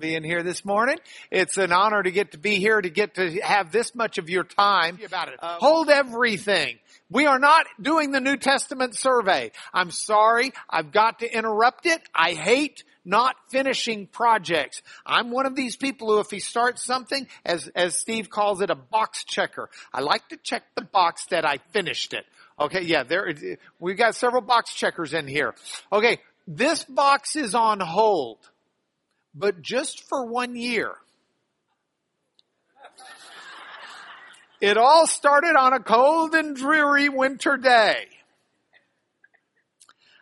being here this morning. It's an honor to get to be here, to get to have this much of your time. About it. Uh, hold everything. We are not doing the New Testament survey. I'm sorry. I've got to interrupt it. I hate not finishing projects. I'm one of these people who, if he starts something, as, as Steve calls it, a box checker. I like to check the box that I finished it. Okay, yeah, there, we've got several box checkers in here. Okay, this box is on hold, but just for one year. It all started on a cold and dreary winter day.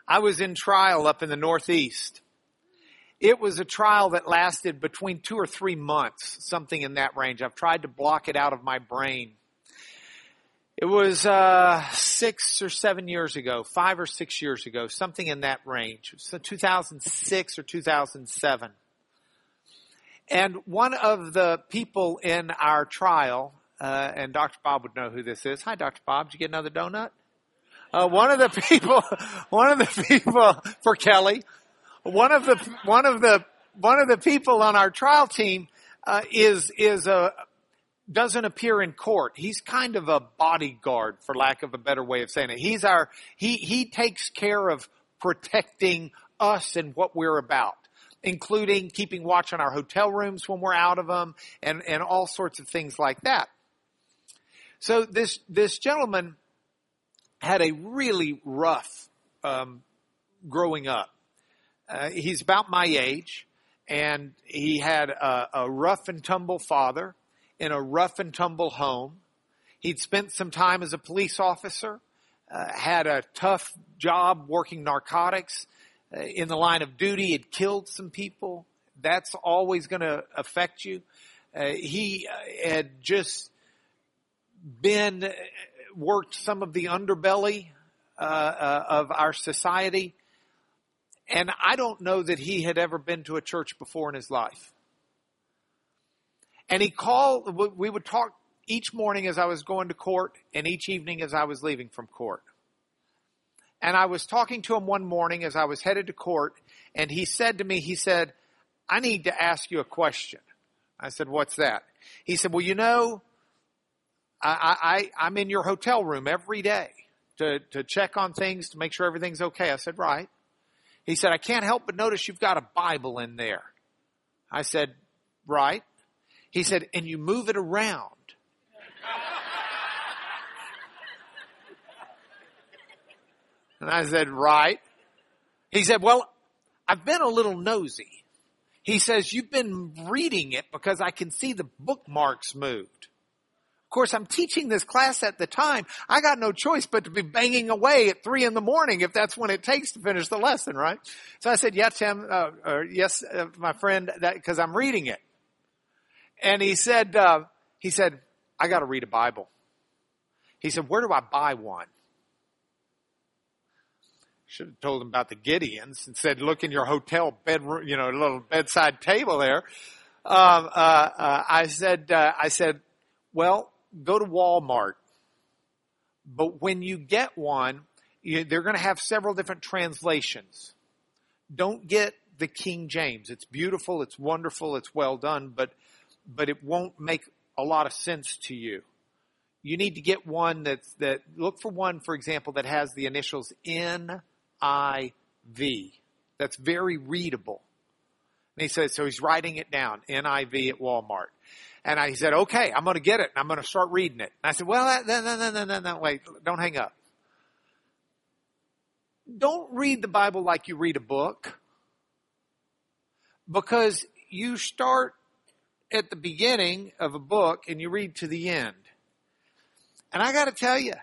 I was in trial up in the Northeast. It was a trial that lasted between two or three months, something in that range. I've tried to block it out of my brain. It was uh, six or seven years ago, five or six years ago, something in that range. It was 2006 or 2007. And one of the people in our trial, uh, and Dr. Bob would know who this is. Hi, Dr. Bob. Did you get another donut? Uh, one of the people, one of the people for Kelly, one of the one of the one of the people on our trial team uh, is is a doesn't appear in court. He's kind of a bodyguard, for lack of a better way of saying it. He's our, he, he takes care of protecting us and what we're about, including keeping watch on our hotel rooms when we're out of them and, and all sorts of things like that. So this, this gentleman had a really rough, um, growing up. Uh, he's about my age and he had a, a rough and tumble father in a rough and tumble home. He'd spent some time as a police officer, uh, had a tough job working narcotics in the line of duty, had killed some people. That's always going to affect you. Uh, he uh, had just been uh, worked some of the underbelly uh, of our society. And I don't know that he had ever been to a church before in his life. And he called, we would talk each morning as I was going to court and each evening as I was leaving from court. And I was talking to him one morning as I was headed to court and he said to me, he said, I need to ask you a question. I said, what's that? He said, well, you know, I, I, I'm in your hotel room every day to, to check on things, to make sure everything's okay. I said, right. He said, I can't help but notice you've got a Bible in there. I said, right. He said, and you move it around. And I said, right. He said, well, I've been a little nosy. He says, you've been reading it because I can see the bookmarks moved. Of course, I'm teaching this class at the time. I got no choice but to be banging away at three in the morning if that's when it takes to finish the lesson, right? So I said, yes, Tim, uh, or yes, uh, my friend, that, cause I'm reading it and he said, uh, he said, I got to read a Bible. He said, where do I buy one? Should have told him about the Gideons and said, look in your hotel bedroom, you know, a little bedside table there. Um, uh, uh, I said, uh, I said, well, go to Walmart. But when you get one, you, they're going to have several different translations. Don't get the King James. It's beautiful, it's wonderful, it's well done, but but it won't make a lot of sense to you. You need to get one that's, that, look for one, for example, that has the initials NIV. That's very readable. And he says, so he's writing it down, NIV at Walmart. And I, said, okay, I'm going to get it and I'm going to start reading it. And I said, well, no, no, no, no, no, no, wait, don't hang up. Don't read the Bible like you read a book because you start at the beginning of a book and you read to the end. And I gotta tell you,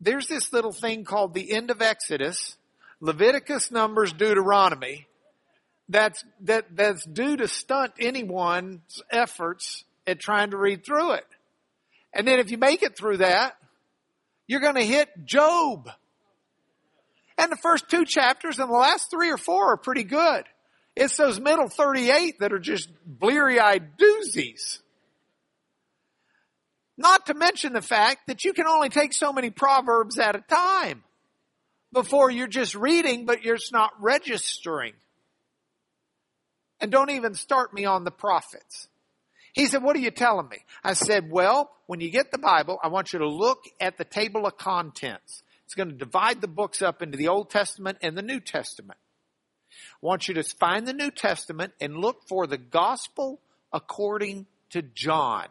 there's this little thing called the end of Exodus, Leviticus, Numbers, Deuteronomy, that's, that, that's due to stunt anyone's efforts at trying to read through it. And then if you make it through that, you're gonna hit Job. And the first two chapters and the last three or four are pretty good. It's those middle 38 that are just bleary-eyed doozies. Not to mention the fact that you can only take so many proverbs at a time before you're just reading, but you're just not registering. and don't even start me on the prophets. He said, what are you telling me? I said, well, when you get the Bible, I want you to look at the table of contents. It's going to divide the books up into the Old Testament and the New Testament. I want you to find the New Testament and look for the gospel according to John.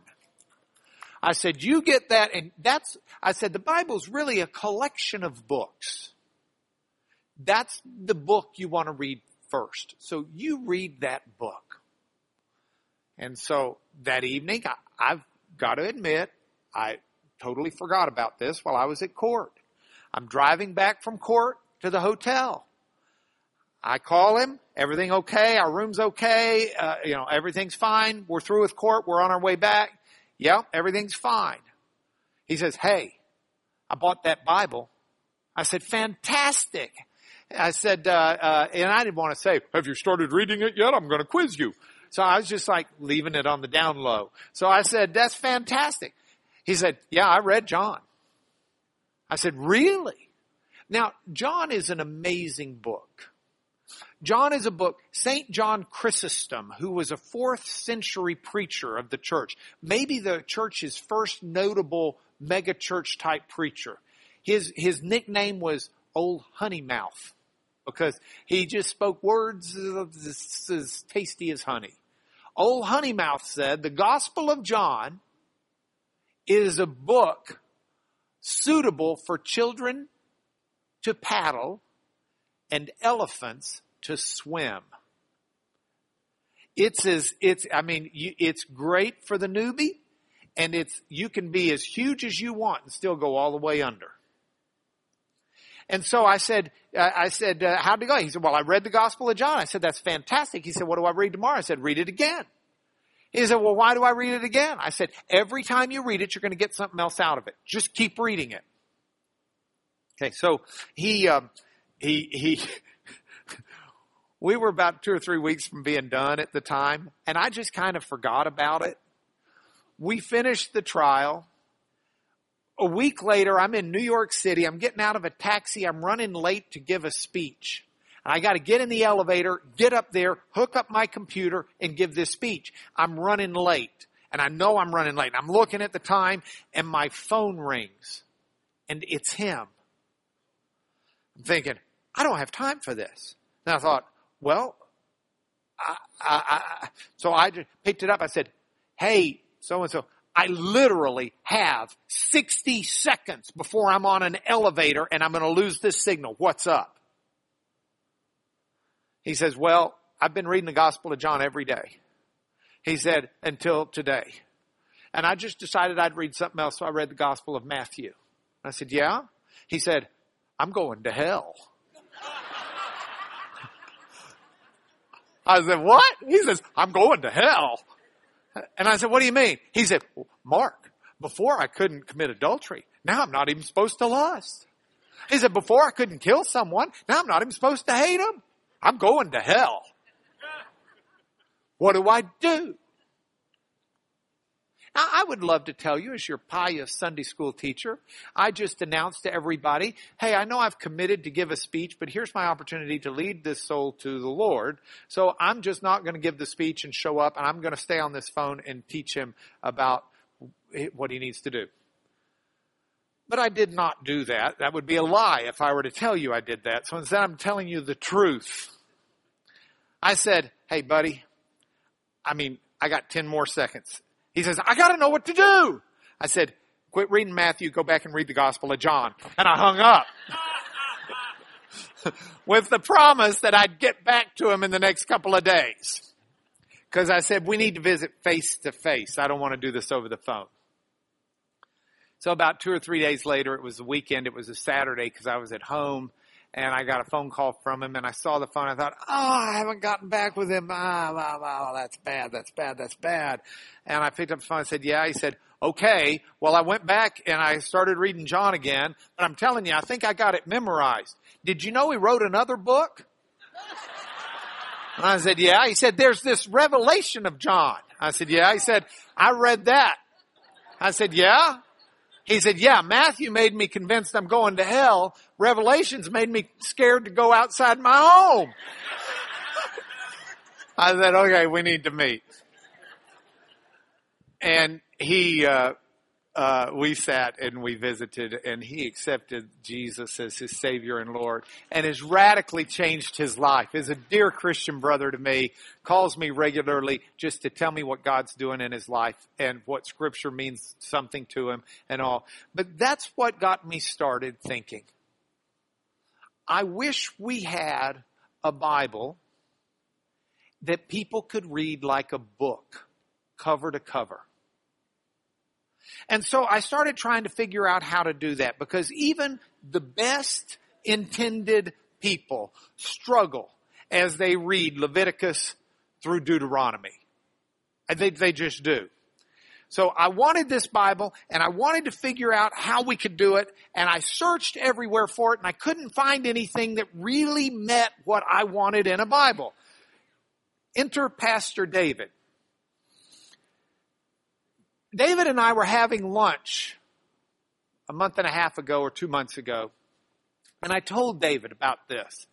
I said, you get that and that's, I said, the Bible's really a collection of books. That's the book you want to read first. So you read that book. And so that evening, I, I've got to admit, I totally forgot about this while I was at court. I'm driving back from court to the hotel. I call him. Everything okay? Our room's okay. Uh, you know, everything's fine. We're through with court. We're on our way back. Yep, everything's fine. He says, Hey, I bought that Bible. I said, fantastic. I said, uh, uh, and I didn't want to say, have you started reading it yet? I'm going to quiz you. So I was just like leaving it on the down low. So I said, that's fantastic. He said, yeah, I read John. I said, really? Now, John is an amazing book. John is a book, St. John Chrysostom, who was a fourth century preacher of the church, maybe the church's first notable megachurch type preacher. His, his nickname was Old Honey Mouth because he just spoke words as tasty as honey. Old Honeymouth said the Gospel of John is a book suitable for children to paddle and elephants to swim. It's as, it's, I mean, you, it's great for the newbie and it's, you can be as huge as you want and still go all the way under. And so I said, I said, uh, how'd it go? He said, well, I read the Gospel of John. I said, that's fantastic. He said, what do I read tomorrow? I said, read it again. He said, well, why do I read it again? I said, every time you read it, you're going to get something else out of it. Just keep reading it. Okay, so he, um, he, he, we were about two or three weeks from being done at the time, and I just kind of forgot about it. We finished the trial a week later, I'm in New York City. I'm getting out of a taxi. I'm running late to give a speech. I got to get in the elevator, get up there, hook up my computer, and give this speech. I'm running late. And I know I'm running late. I'm looking at the time, and my phone rings. And it's him. I'm thinking, I don't have time for this. And I thought, well, I, I, I, so I just picked it up. I said, hey, so and so, I literally have 60 seconds before I'm on an elevator and I'm going to lose this signal. What's up? He says, well, I've been reading the Gospel of John every day. He said, until today. And I just decided I'd read something else, so I read the Gospel of Matthew. I said, yeah? He said, I'm going to hell. I said, what? He says, I'm going to hell. And I said, what do you mean? He said, Mark, before I couldn't commit adultery. Now I'm not even supposed to lust. He said, before I couldn't kill someone. Now I'm not even supposed to hate them. I'm going to hell. What do I do? Now, I would love to tell you, as your pious Sunday school teacher, I just announced to everybody, hey, I know I've committed to give a speech, but here's my opportunity to lead this soul to the Lord. So I'm just not going to give the speech and show up, and I'm going to stay on this phone and teach him about what he needs to do. But I did not do that. That would be a lie if I were to tell you I did that. So instead, I'm telling you the truth. I said, hey, buddy, I mean, I got 10 more seconds. He says, I gotta know what to do. I said, quit reading Matthew, go back and read the Gospel of John. And I hung up. With the promise that I'd get back to him in the next couple of days. Cause I said, we need to visit face to face. I don't want to do this over the phone. So about two or three days later, it was the weekend, it was a Saturday because I was at home and I got a phone call from him and I saw the phone. I thought, oh, I haven't gotten back with him. Ah, wow, wow, that's bad. That's bad. That's bad. And I picked up the phone and said, yeah. He said, okay. Well, I went back and I started reading John again, but I'm telling you, I think I got it memorized. Did you know he wrote another book? And I said, yeah. He said, there's this revelation of John. I said, yeah. He said, I read that. I said, yeah. He said, yeah, Matthew made me convinced I'm going to hell. Revelations made me scared to go outside my home. I said, okay, we need to meet. And he, uh, uh, we sat and we visited and he accepted Jesus as his Savior and Lord and has radically changed his life. Is a dear Christian brother to me, calls me regularly just to tell me what God's doing in his life and what scripture means something to him and all. But that's what got me started thinking. I wish we had a Bible that people could read like a book, cover to cover. And so I started trying to figure out how to do that because even the best intended people struggle as they read Leviticus through Deuteronomy. They, they just do. So I wanted this Bible and I wanted to figure out how we could do it and I searched everywhere for it and I couldn't find anything that really met what I wanted in a Bible. Enter Pastor David. David and I were having lunch a month and a half ago or two months ago, and I told David about this.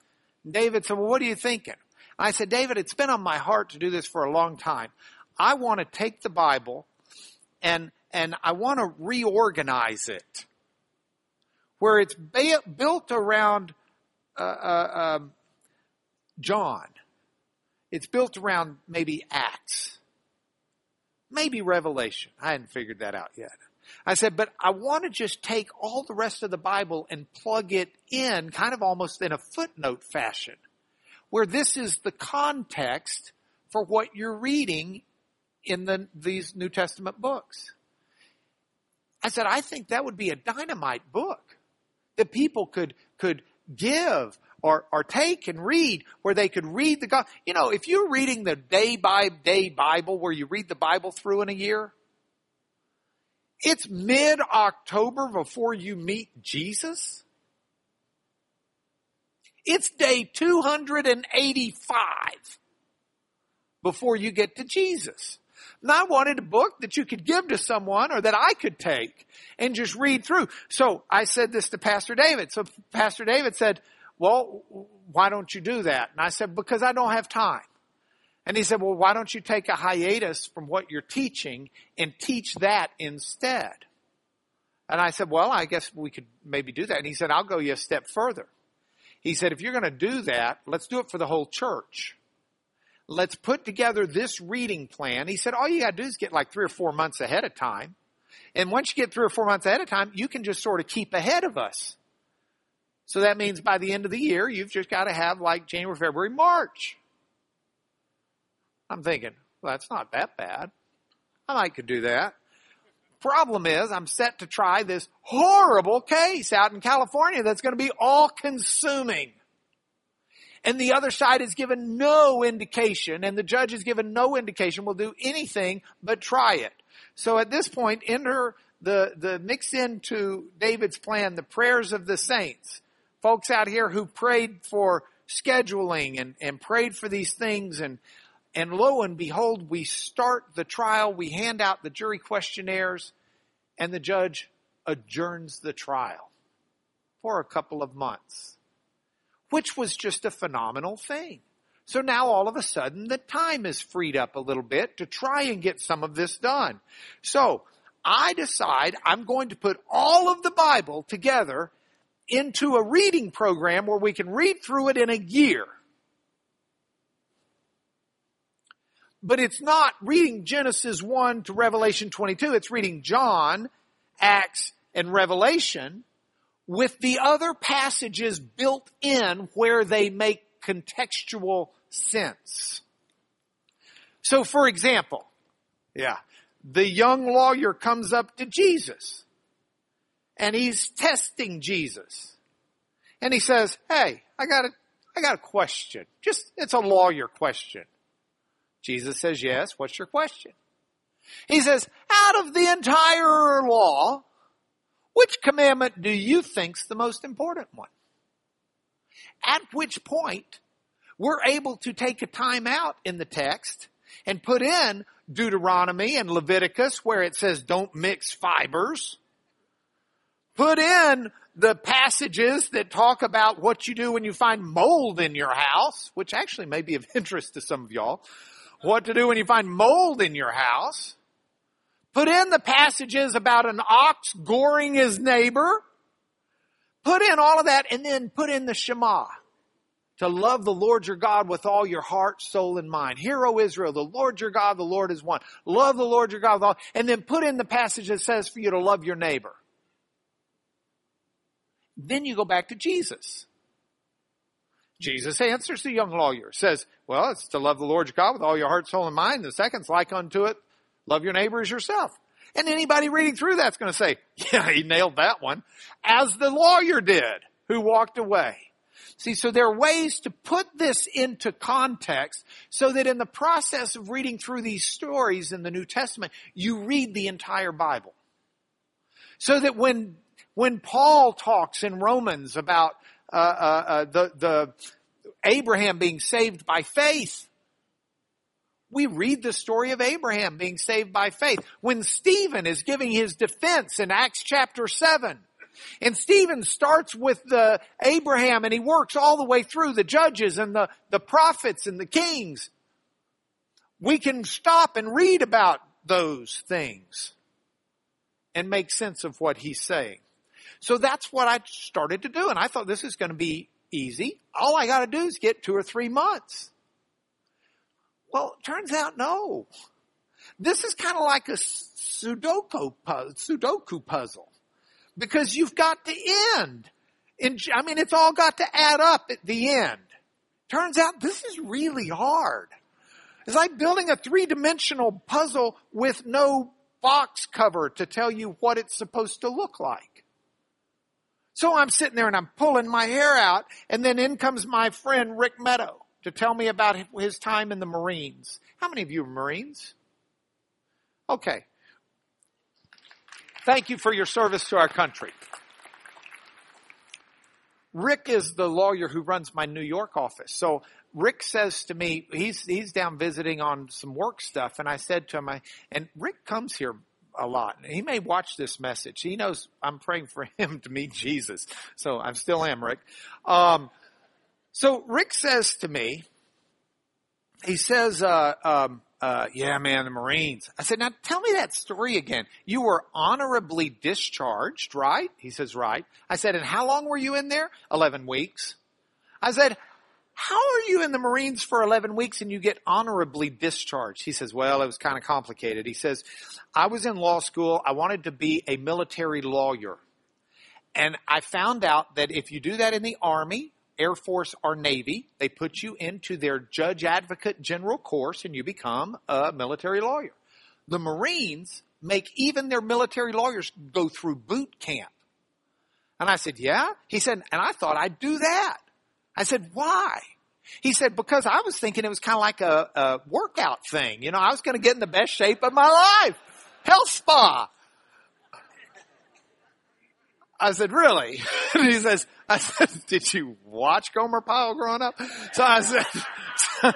David said, Well, what are you thinking? I said, David, it's been on my heart to do this for a long time. I want to take the Bible and, and I want to reorganize it where it's ba- built around uh, uh, um, John. It's built around maybe Acts maybe Revelation. I hadn't figured that out yet. I said, but I want to just take all the rest of the Bible and plug it in kind of almost in a footnote fashion where this is the context for what you're reading in the, these New Testament books. I said, I think that would be a dynamite book that people could, could give or, or take and read where they could read the God. You know, if you're reading the day by day Bible where you read the Bible through in a year, it's mid October before you meet Jesus. It's day 285 before you get to Jesus. And I wanted a book that you could give to someone or that I could take and just read through. So I said this to Pastor David. So Pastor David said, well, why don't you do that? And I said, because I don't have time. And he said, well, why don't you take a hiatus from what you're teaching and teach that instead? And I said, well, I guess we could maybe do that. And he said, I'll go you a step further. He said, if you're going to do that, let's do it for the whole church. Let's put together this reading plan. He said, all you got to do is get like three or four months ahead of time. And once you get three or four months ahead of time, you can just sort of keep ahead of us. So that means by the end of the year, you've just got to have like January, February, March. I'm thinking, well, that's not that bad. I might could do that. Problem is, I'm set to try this horrible case out in California that's going to be all consuming. And the other side has given no indication, and the judge has given no indication will do anything but try it. So at this point, enter the, the mix into David's plan, the prayers of the saints folks out here who prayed for scheduling and, and prayed for these things and and lo and behold, we start the trial, we hand out the jury questionnaires, and the judge adjourns the trial for a couple of months, which was just a phenomenal thing. So now all of a sudden the time is freed up a little bit to try and get some of this done. So I decide I'm going to put all of the Bible together into a reading program where we can read through it in a year. But it's not reading Genesis 1 to Revelation 22. It's reading John, Acts, and Revelation with the other passages built in where they make contextual sense. So for example, yeah, the young lawyer comes up to Jesus and he's testing Jesus. And he says, Hey, I got a, I got a question. Just, it's a lawyer question. Jesus says, Yes, what's your question? He says, Out of the entire law, which commandment do you think's the most important one? At which point, we're able to take a time out in the text and put in Deuteronomy and Leviticus where it says don't mix fibers Put in the passages that talk about what you do when you find mold in your house, which actually may be of interest to some of y'all. What to do when you find mold in your house. Put in the passages about an ox goring his neighbor. Put in all of that and then put in the Shema. To love the Lord your God with all your heart, soul, and mind. Hear, O Israel, the Lord your God, the Lord is one. Love the Lord your God with all, and then put in the passage that says for you to love your neighbor. Then you go back to Jesus. Jesus answers the young lawyer, says, well, it's to love the Lord your God with all your heart, soul, and mind. The second's like unto it, love your neighbor as yourself. And anybody reading through that's going to say, yeah, he nailed that one, as the lawyer did who walked away. See, so there are ways to put this into context so that in the process of reading through these stories in the New Testament, you read the entire Bible. So that when when Paul talks in Romans about uh, uh, uh, the the Abraham being saved by faith, we read the story of Abraham being saved by faith. When Stephen is giving his defense in Acts chapter 7, and Stephen starts with the Abraham and he works all the way through the judges and the, the prophets and the kings. We can stop and read about those things and make sense of what he's saying. So that's what I started to do. And I thought this is going to be easy. All I got to do is get two or three months. Well, turns out no. This is kind of like a Sudoku, Sudoku puzzle because you've got to end. In, I mean, it's all got to add up at the end. Turns out this is really hard. It's like building a three dimensional puzzle with no box cover to tell you what it's supposed to look like. So I'm sitting there and I'm pulling my hair out and then in comes my friend Rick Meadow to tell me about his time in the Marines. How many of you are Marines? Okay. Thank you for your service to our country. Rick is the lawyer who runs my New York office. So Rick says to me, he's, he's down visiting on some work stuff. And I said to him, I, and Rick comes here a lot. He may watch this message. He knows I'm praying for him to meet Jesus. So I'm still am, Rick. Um, so Rick says to me, he says, uh, um, uh, yeah, man, the Marines. I said, now tell me that story again. You were honorably discharged, right? He says, right. I said, and how long were you in there? 11 weeks. I said, how are you in the Marines for 11 weeks and you get honorably discharged? He says, well, it was kind of complicated. He says, I was in law school. I wanted to be a military lawyer. And I found out that if you do that in the Army, Air Force, or Navy, they put you into their judge advocate general course and you become a military lawyer. The Marines make even their military lawyers go through boot camp. And I said, yeah? He said, and I thought I'd do that. I said, why? He said, because I was thinking it was kind of like a, a workout thing. You know, I was going to get in the best shape of my life. Health spa. I said, really? And he says, I said, did you watch Gomer Pyle growing up? So I said,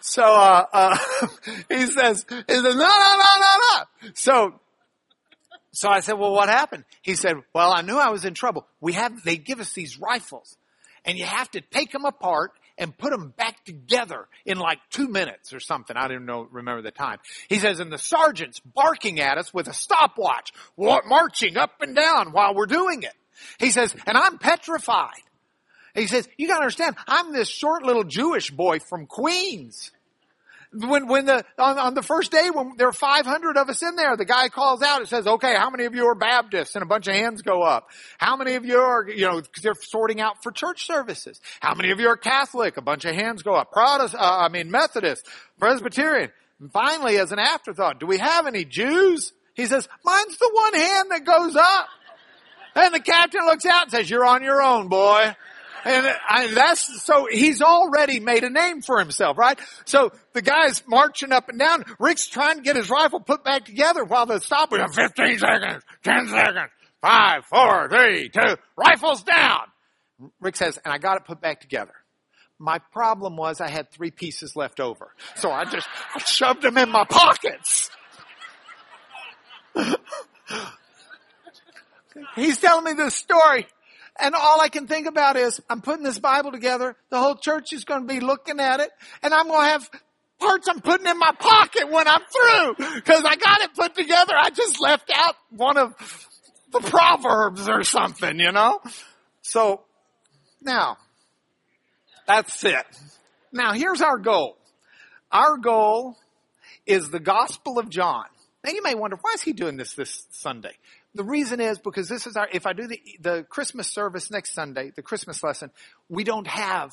so, uh, uh, he says, he says, no, no, no, no, no. So, so I said, well, what happened? He said, well, I knew I was in trouble. We have, they give us these rifles and you have to take them apart and put them back together in like two minutes or something. I didn't know, remember the time. He says, and the sergeant's barking at us with a stopwatch, marching up and down while we're doing it. He says, and I'm petrified. He says, you gotta understand, I'm this short little Jewish boy from Queens. When, when the, on, on the first day when there are 500 of us in there, the guy calls out and says, okay, how many of you are Baptists? And a bunch of hands go up. How many of you are, you know, they're sorting out for church services. How many of you are Catholic? A bunch of hands go up. Protestant, uh, I mean Methodist, Presbyterian. And finally, as an afterthought, do we have any Jews? He says, mine's the one hand that goes up. And the captain looks out and says, you're on your own, boy. And that's, so he's already made a name for himself, right? So the guy's marching up and down. Rick's trying to get his rifle put back together while the stop was 15 seconds, 10 seconds, 5, 4, 3, 2, rifles down. Rick says, and I got it put back together. My problem was I had three pieces left over. So I just I shoved them in my pockets. He's telling me this story. And all I can think about is I'm putting this Bible together. The whole church is going to be looking at it and I'm going to have parts I'm putting in my pocket when I'm through because I got it put together. I just left out one of the proverbs or something, you know? So now that's it. Now here's our goal. Our goal is the Gospel of John. Now you may wonder, why is he doing this this Sunday? The reason is because this is our, if I do the, the Christmas service next Sunday, the Christmas lesson, we don't have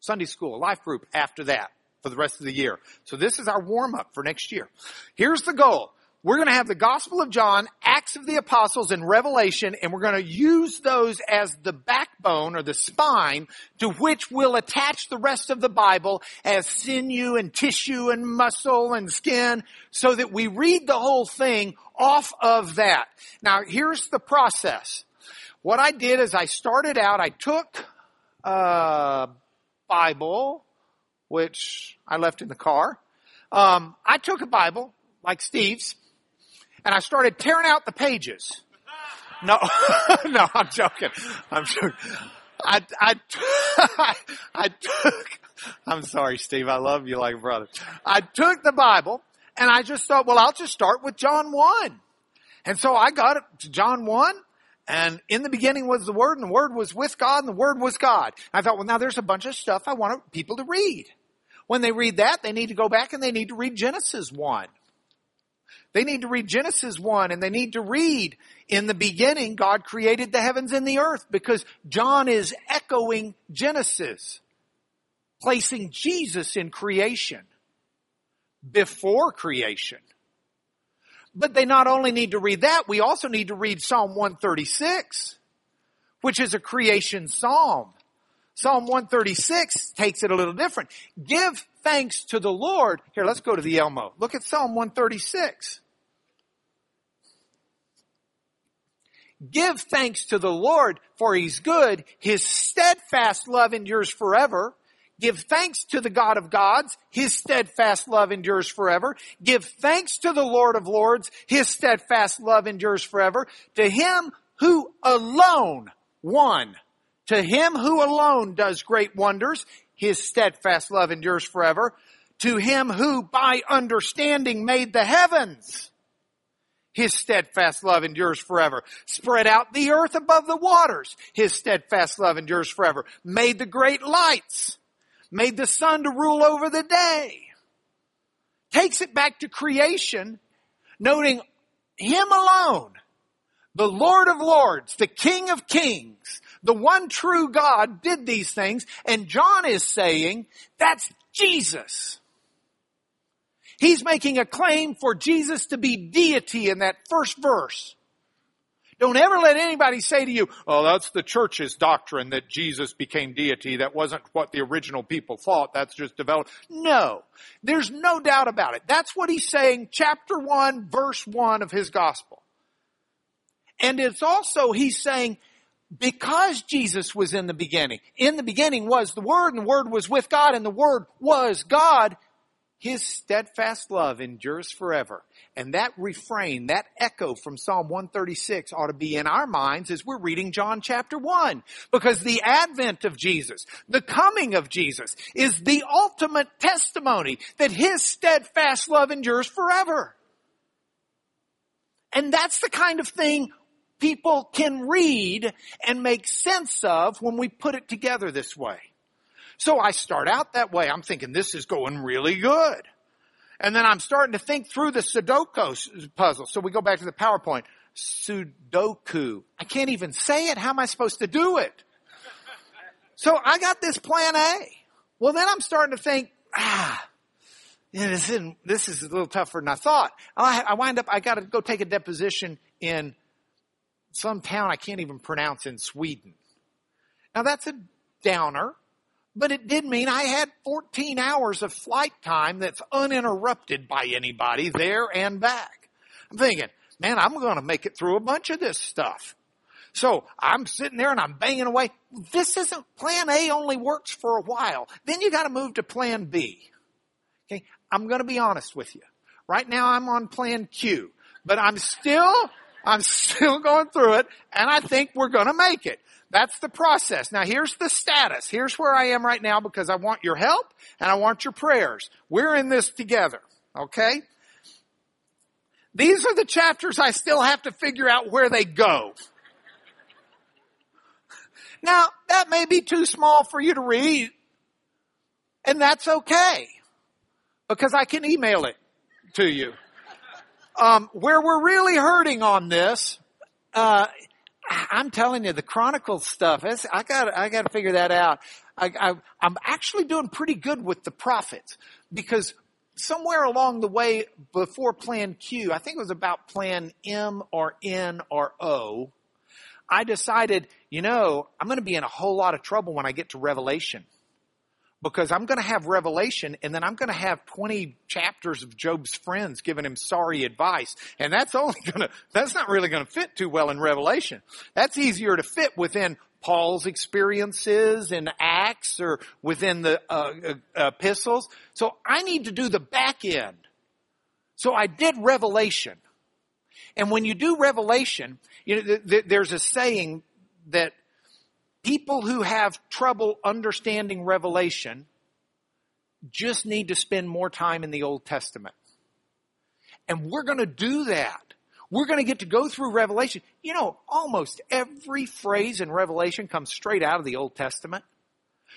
Sunday school, life group after that for the rest of the year. So this is our warm up for next year. Here's the goal. We're going to have the Gospel of John, Acts of the Apostles, and Revelation, and we're going to use those as the backbone or the spine to which we'll attach the rest of the Bible as sinew and tissue and muscle and skin so that we read the whole thing off of that. Now here's the process. What I did is I started out, I took a Bible, which I left in the car. Um, I took a Bible, like Steve's, and I started tearing out the pages. No, no, I'm joking. I'm joking. I, I, I took, I'm sorry, Steve. I love you like a brother. I took the Bible and I just thought, well, I'll just start with John 1. And so I got to John 1 and in the beginning was the Word and the Word was with God and the Word was God. I thought, well, now there's a bunch of stuff I want people to read. When they read that, they need to go back and they need to read Genesis 1. They need to read Genesis 1 and they need to read in the beginning God created the heavens and the earth because John is echoing Genesis, placing Jesus in creation before creation. But they not only need to read that, we also need to read Psalm 136, which is a creation psalm. Psalm 136 takes it a little different. Give thanks to the Lord. Here, let's go to the Elmo. Look at Psalm 136. Give thanks to the Lord for he's good. His steadfast love endures forever. Give thanks to the God of gods. His steadfast love endures forever. Give thanks to the Lord of lords. His steadfast love endures forever. To him who alone won. To him who alone does great wonders. His steadfast love endures forever. To him who by understanding made the heavens his steadfast love endures forever. Spread out the earth above the waters. His steadfast love endures forever. Made the great lights. Made the sun to rule over the day. Takes it back to creation, noting Him alone, the Lord of Lords, the King of Kings, the one true God did these things, and John is saying, that's Jesus. He's making a claim for Jesus to be deity in that first verse. Don't ever let anybody say to you, oh, that's the church's doctrine that Jesus became deity. That wasn't what the original people thought. That's just developed. No. There's no doubt about it. That's what he's saying, chapter 1, verse 1 of his gospel. And it's also, he's saying, because Jesus was in the beginning, in the beginning was the Word, and the Word was with God, and the Word was God, his steadfast love endures forever. And that refrain, that echo from Psalm 136 ought to be in our minds as we're reading John chapter 1. Because the advent of Jesus, the coming of Jesus, is the ultimate testimony that his steadfast love endures forever. And that's the kind of thing people can read and make sense of when we put it together this way. So I start out that way. I'm thinking this is going really good. And then I'm starting to think through the Sudoku puzzle. So we go back to the PowerPoint. Sudoku. I can't even say it. How am I supposed to do it? So I got this plan A. Well, then I'm starting to think, ah, this, isn't, this is a little tougher than I thought. I, I wind up, I got to go take a deposition in some town I can't even pronounce in Sweden. Now that's a downer but it did mean I had 14 hours of flight time that's uninterrupted by anybody there and back. I'm thinking, man, I'm going to make it through a bunch of this stuff. So I'm sitting there and I'm banging away. This isn't plan A only works for a while. Then you got to move to plan B. Okay. I'm going to be honest with you. Right now I'm on plan Q, but I'm still, I'm still going through it and I think we're going to make it. That's the process. Now here's the status. Here's where I am right now because I want your help and I want your prayers. We're in this together. Okay? These are the chapters I still have to figure out where they go. Now, that may be too small for you to read, and that's okay, because I can email it to you. Um, where we're really hurting on this, uh, I'm telling you, the Chronicles stuff. I got, I got to figure that out. I, I, I'm actually doing pretty good with the prophets because somewhere along the way before Plan Q, I think it was about Plan M or N or O. I decided, you know, I'm going to be in a whole lot of trouble when I get to Revelation because I'm going to have revelation and then I'm going to have 20 chapters of Job's friends giving him sorry advice. And that's only going to, that's not really going to fit too well in revelation. That's easier to fit within Paul's experiences in Acts or within the uh, uh, epistles. So I need to do the back end. So I did revelation. And when you do revelation, you know, th- th- there's a saying that people who have trouble understanding Revelation just need to spend more time in the Old Testament. And we're going to do that. We're going to get to go through Revelation. You know, almost every phrase in Revelation comes straight out of the Old Testament.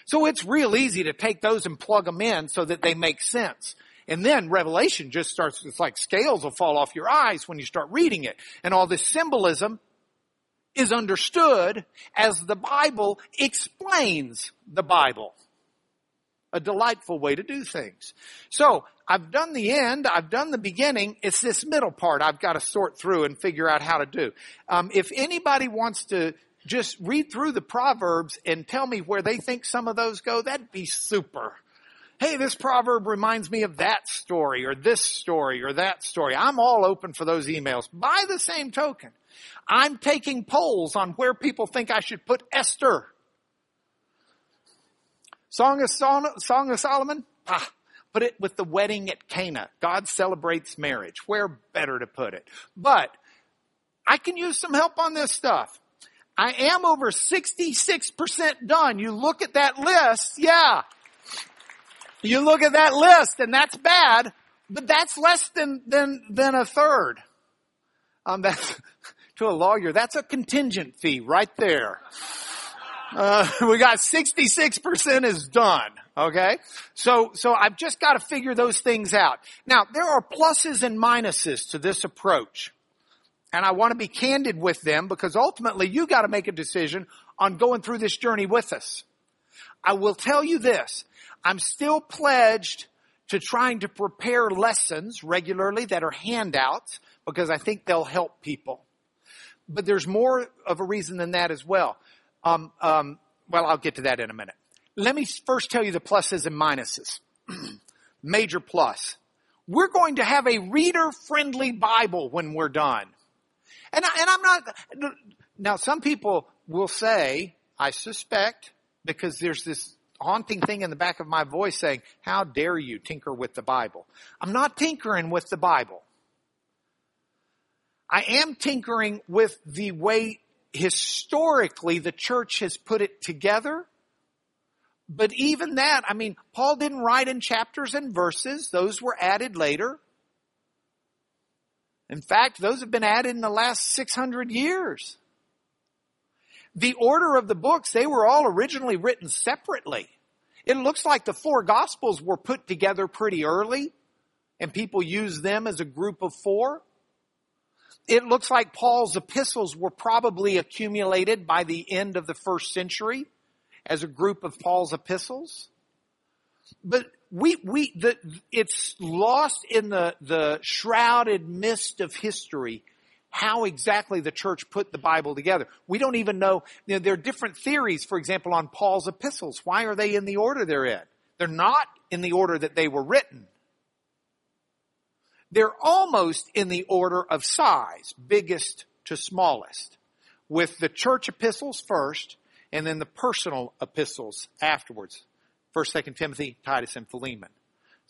So it's real easy to take those and plug them in so that they make sense. And then Revelation just starts, it's like scales will fall off your eyes when you start reading it. And all this symbolism is understood as the Bible explains the Bible. A delightful way to do things. So, I've done the end, I've done the beginning, it's this middle part I've got to sort through and figure out how to do. Um, if anybody wants to just read through the Proverbs and tell me where they think some of those go, that'd be super hey, this proverb reminds me of that story or this story or that story. I'm all open for those emails. By the same token, I'm taking polls on where people think I should put Esther. Song of, Song of Solomon? Ah, put it with the wedding at Cana. God celebrates marriage. Where better to put it? But I can use some help on this stuff. I am over 66% done. You look at that list, yeah, you look at that list and that's bad, but that's less than, than, than a third. Um, that's, to a lawyer, that's a contingent fee right there. Uh, we got 66% is done. Okay. So, so I've just got to figure those things out. Now, there are pluses and minuses to this approach. And I want to be candid with them because ultimately you got to make a decision on going through this journey with us. I will tell you this. I'm still pledged to trying to prepare lessons regularly that are handouts because I think they'll help people. But there's more of a reason than that as well. Um, um, well, I'll get to that in a minute. Let me first tell you the pluses and minuses. Major plus. We're going to have a reader friendly Bible when we're done. And, I, and I'm not, now some people will say, I suspect, because there's this haunting thing in the back of my voice saying, how dare you tinker with the Bible? I'm not tinkering with the Bible. I am tinkering with the way historically the church has put it together. But even that, I mean, Paul didn't write in chapters and verses. Those were added later. In fact, those have been added in the last 600 years. The order of the books, they were all originally written separately. It looks like the four gospels were put together pretty early and people used them as a group of four. It looks like Paul's epistles were probably accumulated by the end of the first century as a group of Paul's epistles. But we, we, the, it's lost in the, the shrouded mist of history how exactly the church put the Bible together. We don't even know, you know, there are different theories, for example, on Paul's epistles. Why are they in the order they're in? They're not in the order that they were written. They're almost in the order of size, biggest to smallest, with the church epistles first and then the personal epistles afterwards. First, Second Timothy, Titus, and Philemon.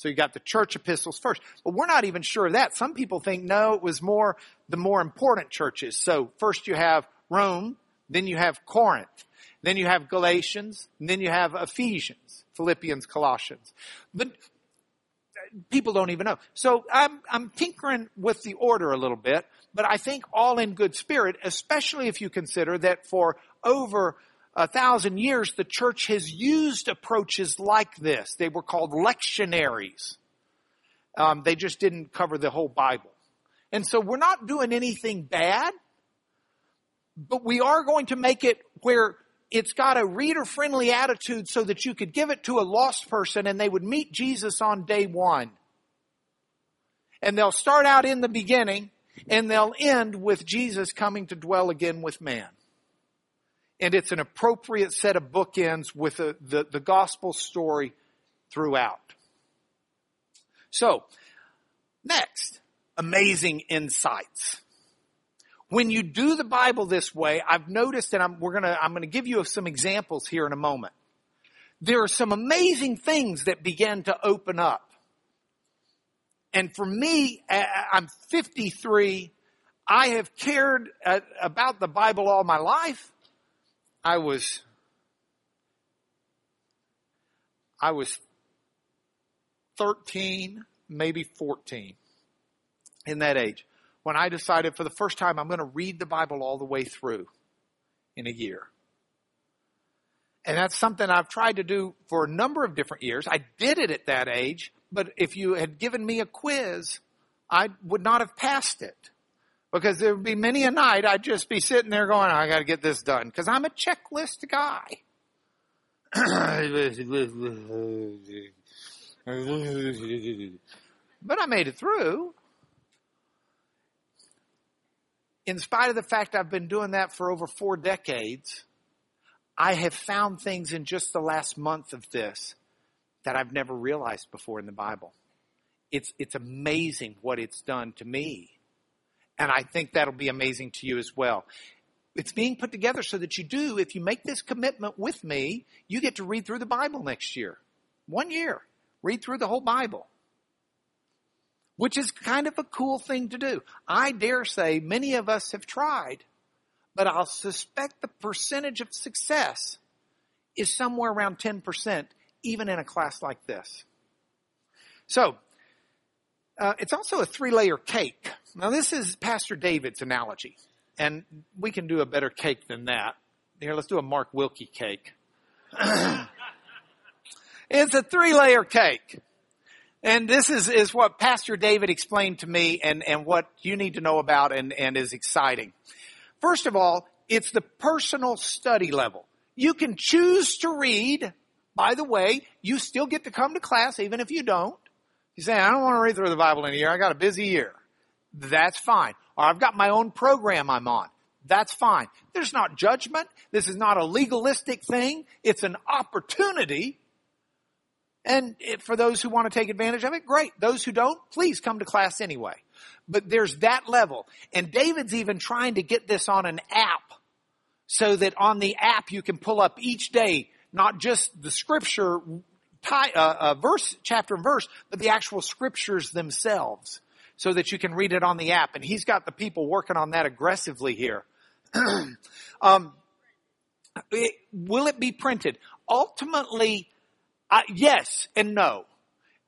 So you got the church epistles first. But we're not even sure of that. Some people think no, it was more the more important churches. So first you have Rome, then you have Corinth, then you have Galatians, and then you have Ephesians, Philippians, Colossians. But uh, people don't even know. So I'm, I'm tinkering with the order a little bit, but I think all in good spirit, especially if you consider that for over a thousand years, the church has used approaches like this. They were called lectionaries. Um, they just didn't cover the whole Bible. And so we're not doing anything bad, but we are going to make it where it's got a reader friendly attitude so that you could give it to a lost person and they would meet Jesus on day one. And they'll start out in the beginning and they'll end with Jesus coming to dwell again with man. And it's an appropriate set of bookends with the, the, the gospel story throughout. So, next, amazing insights when you do the Bible this way, I've noticed, and I'm, we're gonna, I'm gonna give you some examples here in a moment. There are some amazing things that begin to open up. And for me, I'm 53. I have cared uh, about the Bible all my life. I was, I was 13, maybe 14 in that age when I decided for the first time I'm going to read the Bible all the way through in a year. And that's something I've tried to do for a number of different years. I did it at that age, but if you had given me a quiz, I would not have passed it. Because there would be many a night I'd just be sitting there going, I gotta get this done. Cause I'm a checklist guy. but I made it through in spite of the fact I've been doing that for over four decades, I have found things in just the last month of this that I've never realized before in the Bible. It's, it's amazing what it's done to me. And I think that'll be amazing to you as well. It's being put together so that you do, if you make this commitment with me, you get to read through the Bible next year. One year. Read through the whole Bible which is kind of a cool thing to do. I dare say many of us have tried, but I'll suspect the percentage of success is somewhere around 10%, even in a class like this. So, uh, it's also a three layer cake. Now this is Pastor David's analogy, and we can do a better cake than that. Here, let's do a Mark Wilkie cake. it's a three layer cake. And this is, is what Pastor David explained to me and, and what you need to know about and, and is exciting. First of all, it's the personal study level. You can choose to read. By the way, you still get to come to class even if you don't. You say, I don't want to read through the Bible in a year. I got a busy year. That's fine. Or I've got my own program I'm on. That's fine. There's not judgment. This is not a legalistic thing. It's an opportunity and for those who want to take advantage of it, great. Those who don't, please come to class anyway. But there's that level. And David's even trying to get this on an app so that on the app you can pull up each day, not just the scripture, uh, uh, verse, chapter and verse, but the actual scriptures themselves so that you can read it on the app. And he's got the people working on that aggressively here. um, it, will it be printed? Ultimately, yes and no.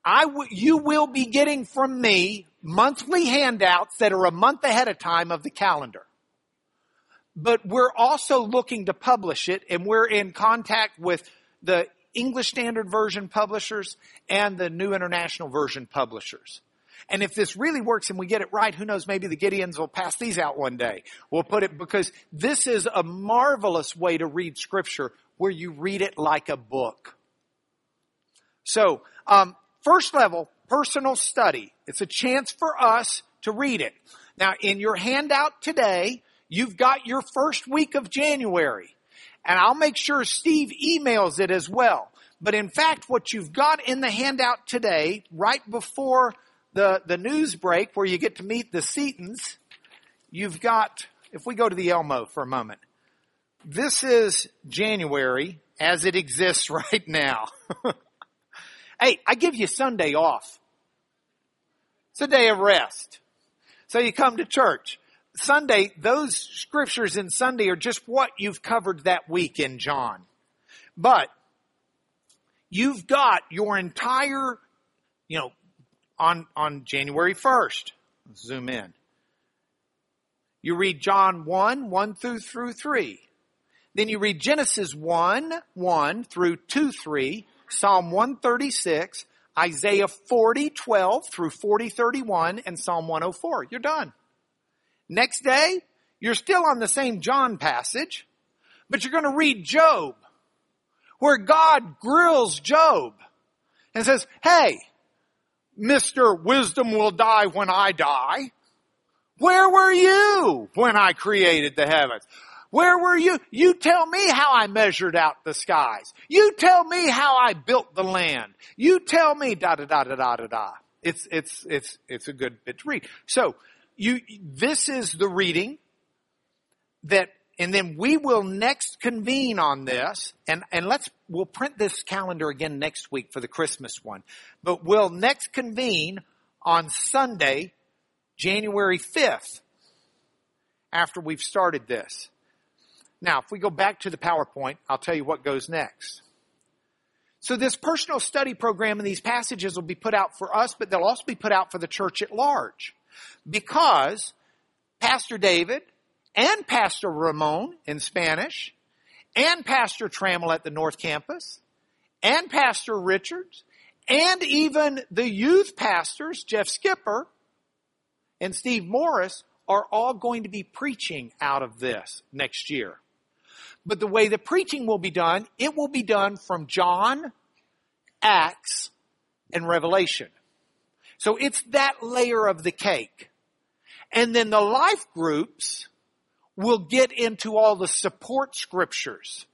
I w- you will be getting from me monthly handouts that are a month ahead of time of the calendar. But we're also looking to publish it and we're in contact with the English Standard Version publishers and the New International Version publishers. And if this really works and we get it right, who knows, maybe the Gideons will pass these out one day. We'll put it because this is a marvelous way to read scripture where you read it like a book. So, um, first level, personal study. It's a chance for us to read it. Now, in your handout today, you've got your first week of January. And I'll make sure Steve emails it as well. But in fact, what you've got in the handout today, right before the, the news break where you get to meet the Setons, you've got, if we go to the Elmo for a moment, this is January as it exists right now. Hey, I give you Sunday off. It's a day of rest. So you come to church. Sunday, those scriptures in Sunday are just what you've covered that week in John. But you've got your entire, you know, on, on January 1st. zoom in. You read John 1, 1 through, through 3. Then you read Genesis 1, 1 through 2, 3, Psalm 136, Isaiah 40, 12 through 40, 31, and Psalm 104. You're done. Next day, you're still on the same John passage, but you're going to read Job, where God grills Job and says, hey, Mr. Wisdom will die when I die. Where were you when I created the heavens? Where were you? You tell me how I measured out the skies. You tell me how I built the land. You tell me da da da da da da da. It's, it's, it's, it's a good bit to read. So, you, this is the reading that, and then we will next convene on this, and, and let's, we'll print this calendar again next week for the Christmas one. But we'll next convene on Sunday, January 5th, after we've started this. Now, if we go back to the PowerPoint, I'll tell you what goes next. So this personal study program and these passages will be put out for us, but they'll also be put out for the church at large. Because Pastor David and Pastor Ramon in Spanish and Pastor Trammell at the North Campus and Pastor Richards and even the youth pastors, Jeff Skipper and Steve Morris, are all going to be preaching out of this next year. But the way the preaching will be done, it will be done from John, Acts, and Revelation. So it's that layer of the cake. And then the life groups will get into all the support scriptures,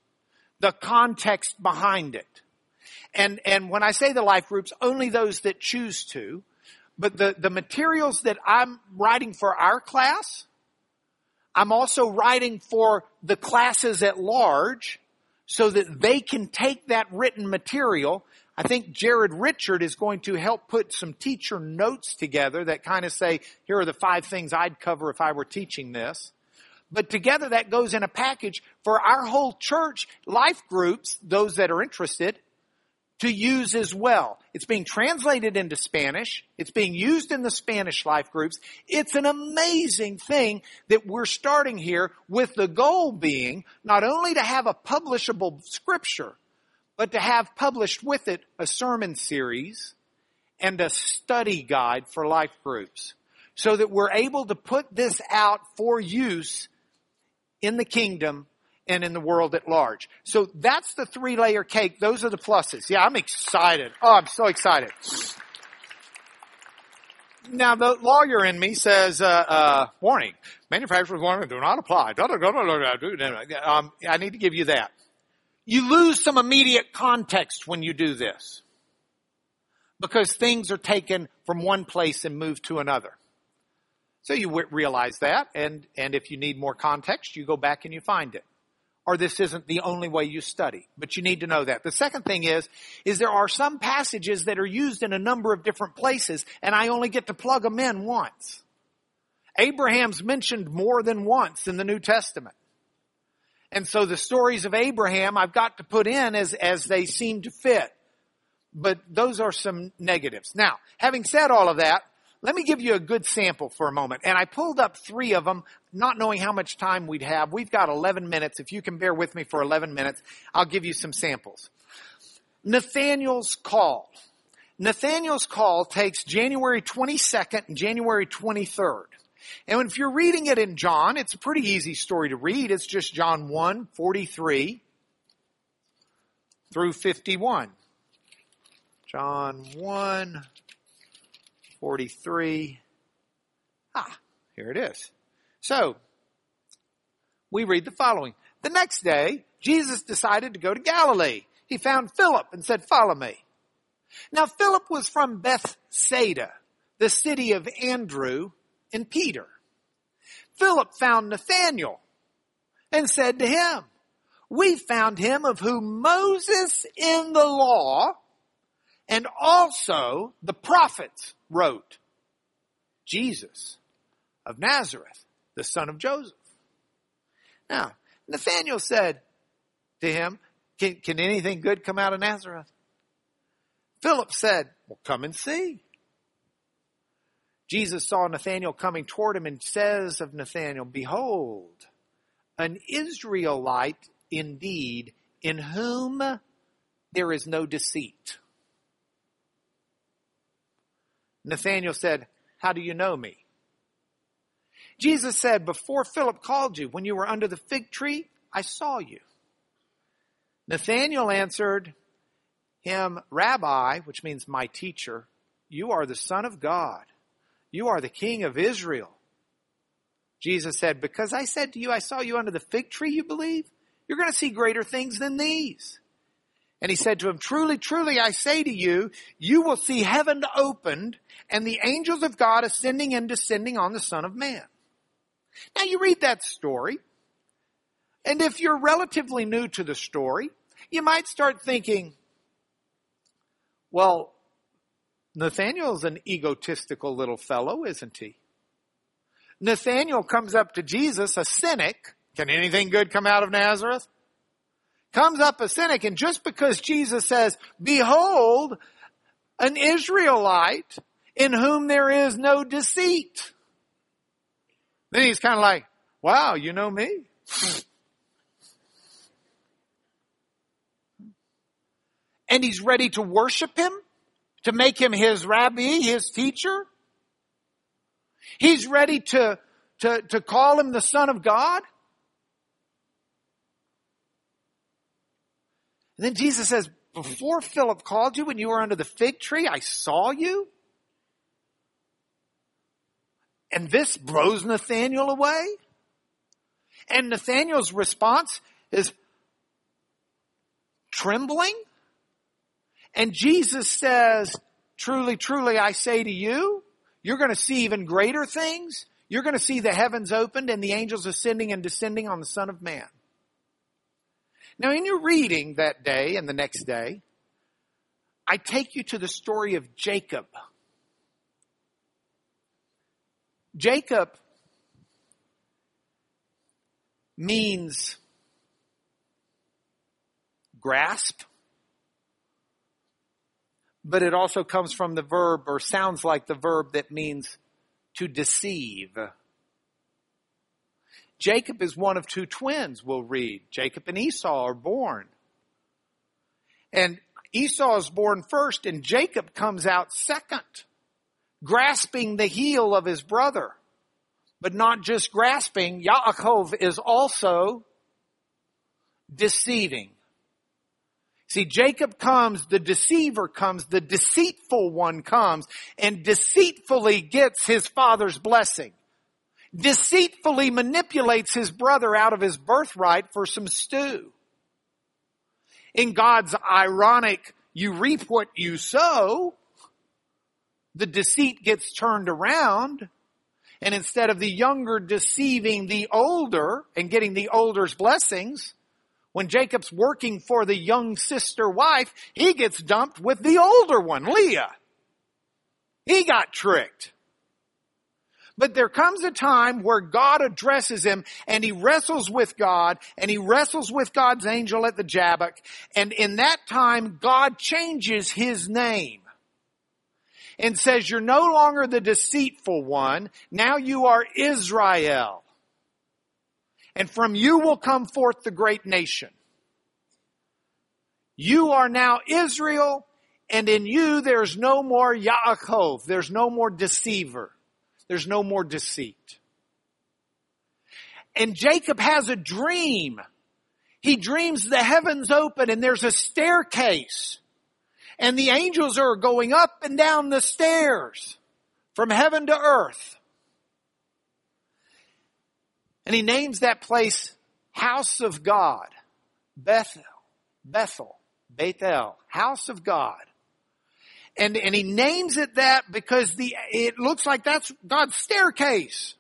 the context behind it. And, and when I say the life groups, only those that choose to, but the, the materials that I'm writing for our class, I'm also writing for the classes at large so that they can take that written material. I think Jared Richard is going to help put some teacher notes together that kind of say, here are the five things I'd cover if I were teaching this. But together that goes in a package for our whole church life groups, those that are interested, to use as well. It's being translated into Spanish. It's being used in the Spanish life groups. It's an amazing thing that we're starting here with the goal being not only to have a publishable scripture, but to have published with it a sermon series and a study guide for life groups so that we're able to put this out for use in the kingdom and in the world at large. So that's the three layer cake. Those are the pluses. Yeah, I'm excited. Oh, I'm so excited. Now the lawyer in me says, uh, uh, warning, manufacturer's warning do not apply. Um, I need to give you that. You lose some immediate context when you do this. Because things are taken from one place and moved to another. So you realize that, and, and if you need more context, you go back and you find it or this isn't the only way you study. But you need to know that. The second thing is, is there are some passages that are used in a number of different places and I only get to plug them in once. Abraham's mentioned more than once in the New Testament. And so the stories of Abraham I've got to put in as, as they seem to fit. But those are some negatives. Now, having said all of that, let me give you a good sample for a moment. And I pulled up three of them, not knowing how much time we'd have. We've got 11 minutes. If you can bear with me for 11 minutes, I'll give you some samples. Nathaniel's call. Nathaniel's call takes January 22nd and January 23rd. And if you're reading it in John, it's a pretty easy story to read. It's just John 1, 43 through 51. John 1, 43. Ah, here it is. So, we read the following. The next day, Jesus decided to go to Galilee. He found Philip and said, follow me. Now Philip was from Bethsaida, the city of Andrew and Peter. Philip found Nathanael and said to him, we found him of whom Moses in the law and also the prophets wrote. Jesus of Nazareth, the son of Joseph. Now, Nathanael said to him, can, can anything good come out of Nazareth? Philip said, well, come and see. Jesus saw Nathanael coming toward him and says of Nathanael, behold, an Israelite indeed in whom there is no deceit. Nathanael said, how do you know me? Jesus said, before Philip called you, when you were under the fig tree, I saw you. Nathanael answered him, Rabbi, which means my teacher, you are the son of God. You are the king of Israel. Jesus said, because I said to you, I saw you under the fig tree, you believe? You're going to see greater things than these. And he said to him, truly, truly, I say to you, you will see heaven opened and the angels of God ascending and descending on the son of man. Now you read that story, and if you're relatively new to the story, you might start thinking, well, Nathaniel's an egotistical little fellow, isn't he? Nathaniel comes up to Jesus, a cynic. Can anything good come out of Nazareth? Comes up a cynic, and just because Jesus says, behold, an Israelite in whom there is no deceit. Then he's kind of like, wow, you know me? and he's ready to worship him, to make him his rabbi, his teacher. He's ready to, to, to call him the son of God. And then Jesus says, before Philip called you when you were under the fig tree, I saw you. And this blows Nathaniel away. And Nathaniel's response is trembling. And Jesus says, truly, truly, I say to you, you're going to see even greater things. You're going to see the heavens opened and the angels ascending and descending on the Son of Man. Now in your reading that day and the next day, I take you to the story of Jacob. Jacob means grasp, but it also comes from the verb or sounds like the verb that means to deceive. Jacob is one of two twins, we'll read. Jacob and Esau are born. And Esau is born first and Jacob comes out second grasping the heel of his brother. But not just grasping, Yaakov is also deceiving. See, Jacob comes, the deceiver comes, the deceitful one comes, and deceitfully gets his father's blessing. Deceitfully manipulates his brother out of his birthright for some stew. In God's ironic, you reap what you sow, the deceit gets turned around and instead of the younger deceiving the older and getting the older's blessings, when Jacob's working for the young sister wife, he gets dumped with the older one, Leah. He got tricked. But there comes a time where God addresses him and he wrestles with God and he wrestles with God's angel at the Jabbok. And in that time, God changes his name and says, you're no longer the deceitful one. Now you are Israel. And from you will come forth the great nation. You are now Israel and in you there's no more Yaakov. There's no more deceiver. There's no more deceit. And Jacob has a dream. He dreams the heavens open and there's a staircase and the angels are going up and down the stairs from heaven to earth. And he names that place house of God, Bethel, Bethel, Bethel, house of God. And, and he names it that because the, it looks like that's God's staircase.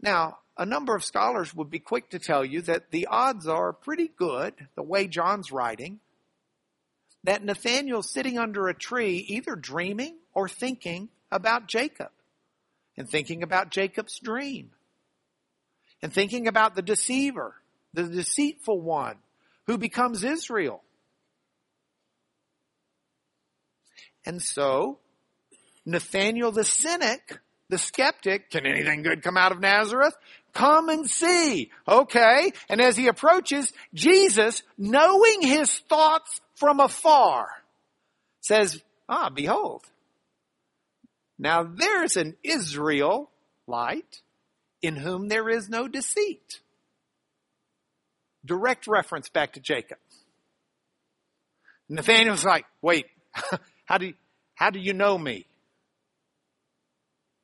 Now, a number of scholars would be quick to tell you that the odds are pretty good, the way John's writing, that Nathaniel's sitting under a tree, either dreaming or thinking about Jacob and thinking about Jacob's dream and thinking about the deceiver, the deceitful one who becomes Israel. And so, Nathaniel the cynic, the skeptic, can anything good come out of Nazareth? Come and see. Okay. And as he approaches, Jesus, knowing his thoughts from afar, says, ah, behold. Now there's an Israel light in whom there is no deceit. Direct reference back to Jacob. Nathaniel's like, wait, how do you, how do you know me?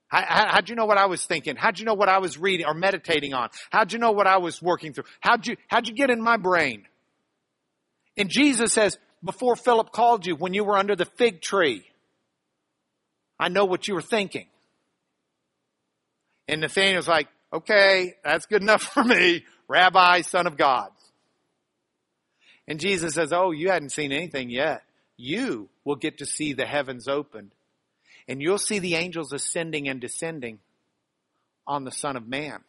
How, how'd you know what I was thinking? How'd you know what I was reading or meditating on? How'd you know what I was working through? How'd you, how'd you get in my brain? And Jesus says, before Philip called you, when you were under the fig tree, I know what you were thinking. And Nathaniel's like, okay, that's good enough for me. Rabbi, son of God. And Jesus says, oh, you hadn't seen anything yet. You will get to see the heavens opened and you'll see the angels ascending and descending on the Son of Man.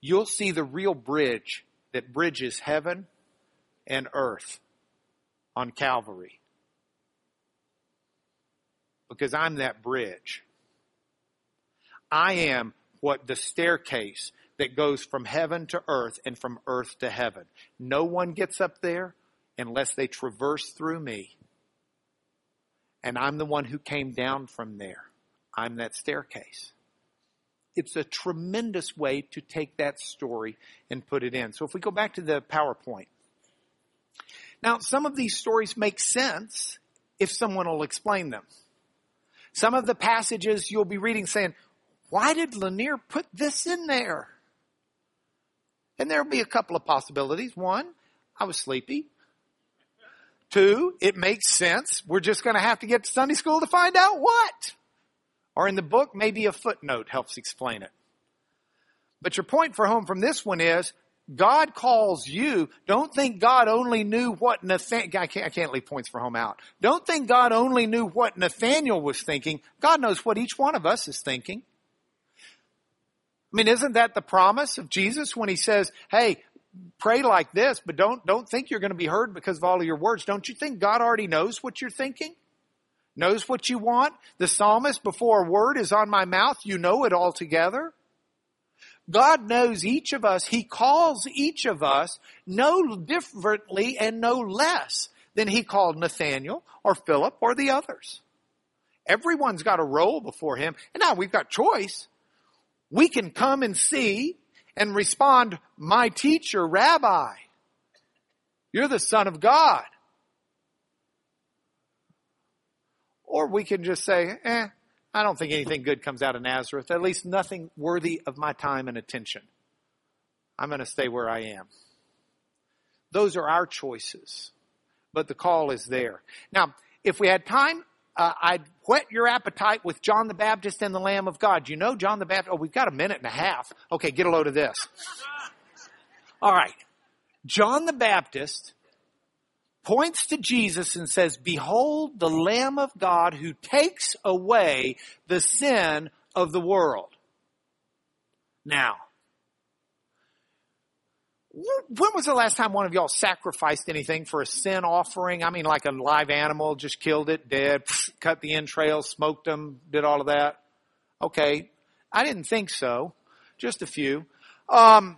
You'll see the real bridge that bridges heaven and earth on Calvary. Because I'm that bridge. I am what the staircase that goes from heaven to earth and from earth to heaven. No one gets up there unless they traverse through me. And I'm the one who came down from there. I'm that staircase. It's a tremendous way to take that story and put it in. So if we go back to the PowerPoint. Now, some of these stories make sense if someone will explain them. Some of the passages you'll be reading saying, why did Lanier put this in there? And there'll be a couple of possibilities. One, I was sleepy. Two, it makes sense. We're just going to have to get to Sunday school to find out what. Or in the book, maybe a footnote helps explain it. But your point for home from this one is God calls you. Don't think God only knew what Nathaniel, I can't, I can't leave points for home out. Don't think God only knew what Nathaniel was thinking. God knows what each one of us is thinking. I mean, isn't that the promise of Jesus when he says, hey, pray like this, but don't, don't think you're going to be heard because of all of your words. Don't you think God already knows what you're thinking? Knows what you want? The psalmist, before a word is on my mouth, you know it altogether. God knows each of us. He calls each of us no differently and no less than he called Nathaniel or Philip or the others. Everyone's got a role before him. And now we've got choice. We can come and see and respond, my teacher, rabbi, you're the son of God. Or we can just say, eh, I don't think anything good comes out of Nazareth, at least nothing worthy of my time and attention. I'm going to stay where I am. Those are our choices, but the call is there. Now, if we had time, uh, I'd whet your appetite with John the Baptist and the Lamb of God. You know John the Baptist? Oh, we've got a minute and a half. Okay, get a load of this. All right. John the Baptist points to Jesus and says, behold the Lamb of God who takes away the sin of the world. Now, when was the last time one of y'all sacrificed anything for a sin offering? I mean, like a live animal, just killed it, dead, cut the entrails, smoked them, did all of that? Okay. I didn't think so. Just a few. Um,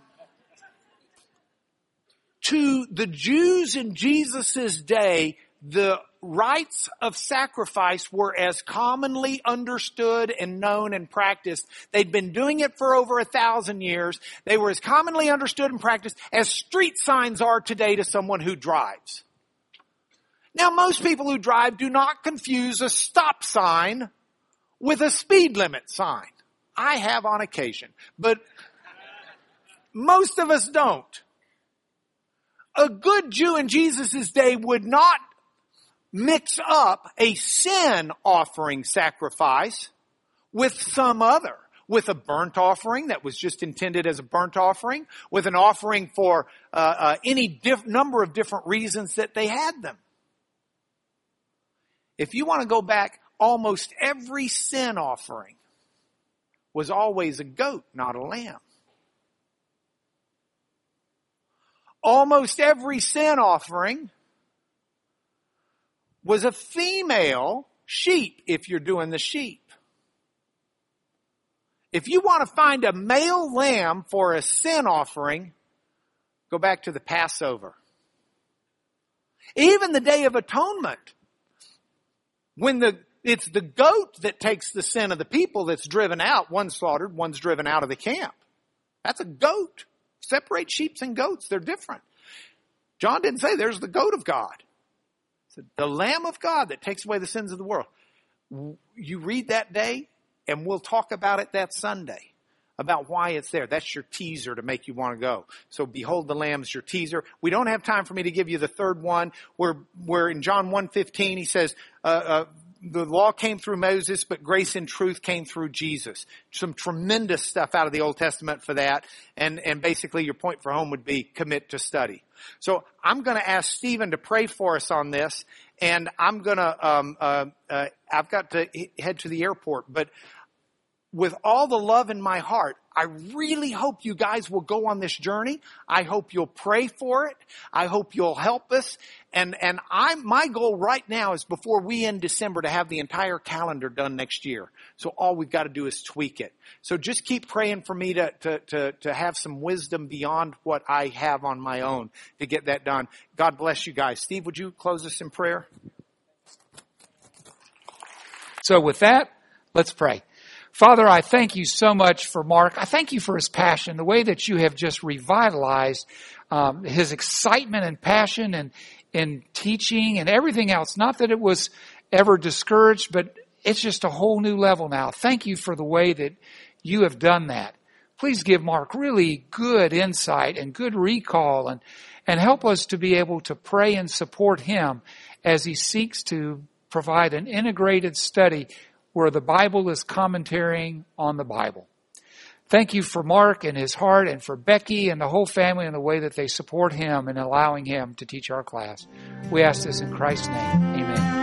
to the Jews in Jesus' day, the rites of sacrifice were as commonly understood and known and practiced. They'd been doing it for over a thousand years. They were as commonly understood and practiced as street signs are today to someone who drives. Now most people who drive do not confuse a stop sign with a speed limit sign. I have on occasion, but most of us don't. A good Jew in Jesus' day would not mix up a sin offering sacrifice with some other. with a burnt offering that was just intended as a burnt offering, with an offering for uh, uh, any diff- number of different reasons that they had them. If you want to go back, almost every sin offering was always a goat, not a lamb. Almost every sin offering was a female sheep if you're doing the sheep. If you want to find a male lamb for a sin offering, go back to the Passover. Even the Day of Atonement, when the, it's the goat that takes the sin of the people that's driven out, one slaughtered, one's driven out of the camp. That's a goat. Separate sheep and goats, they're different. John didn't say there's the goat of God. He said the Lamb of God that takes away the sins of the world. You read that day, and we'll talk about it that Sunday about why it's there. That's your teaser to make you want to go. So behold the lamb's your teaser. We don't have time for me to give you the third one where, where in John 1.15 he says, uh, uh, the law came through Moses, but grace and truth came through Jesus. Some tremendous stuff out of the Old Testament for that. And, and basically your point for home would be commit to study. So I'm going to ask Stephen to pray for us on this and I'm going to, um, uh, uh, I've got to head to the airport, but with all the love in my heart, I really hope you guys will go on this journey. I hope you'll pray for it. I hope you'll help us. And, and I, my goal right now is before we end December to have the entire calendar done next year. So all we've got to do is tweak it. So just keep praying for me to, to, to, to have some wisdom beyond what I have on my own to get that done. God bless you guys. Steve, would you close us in prayer? So with that, let's pray. Father, I thank you so much for Mark. I thank you for his passion, the way that you have just revitalized um, his excitement and passion and in teaching and everything else. Not that it was ever discouraged, but it's just a whole new level now. Thank you for the way that you have done that. Please give Mark really good insight and good recall and, and help us to be able to pray and support him as he seeks to provide an integrated study where the Bible is commentarying on the Bible. Thank you for Mark and his heart and for Becky and the whole family and the way that they support him and allowing him to teach our class. We ask this in Christ's name. Amen.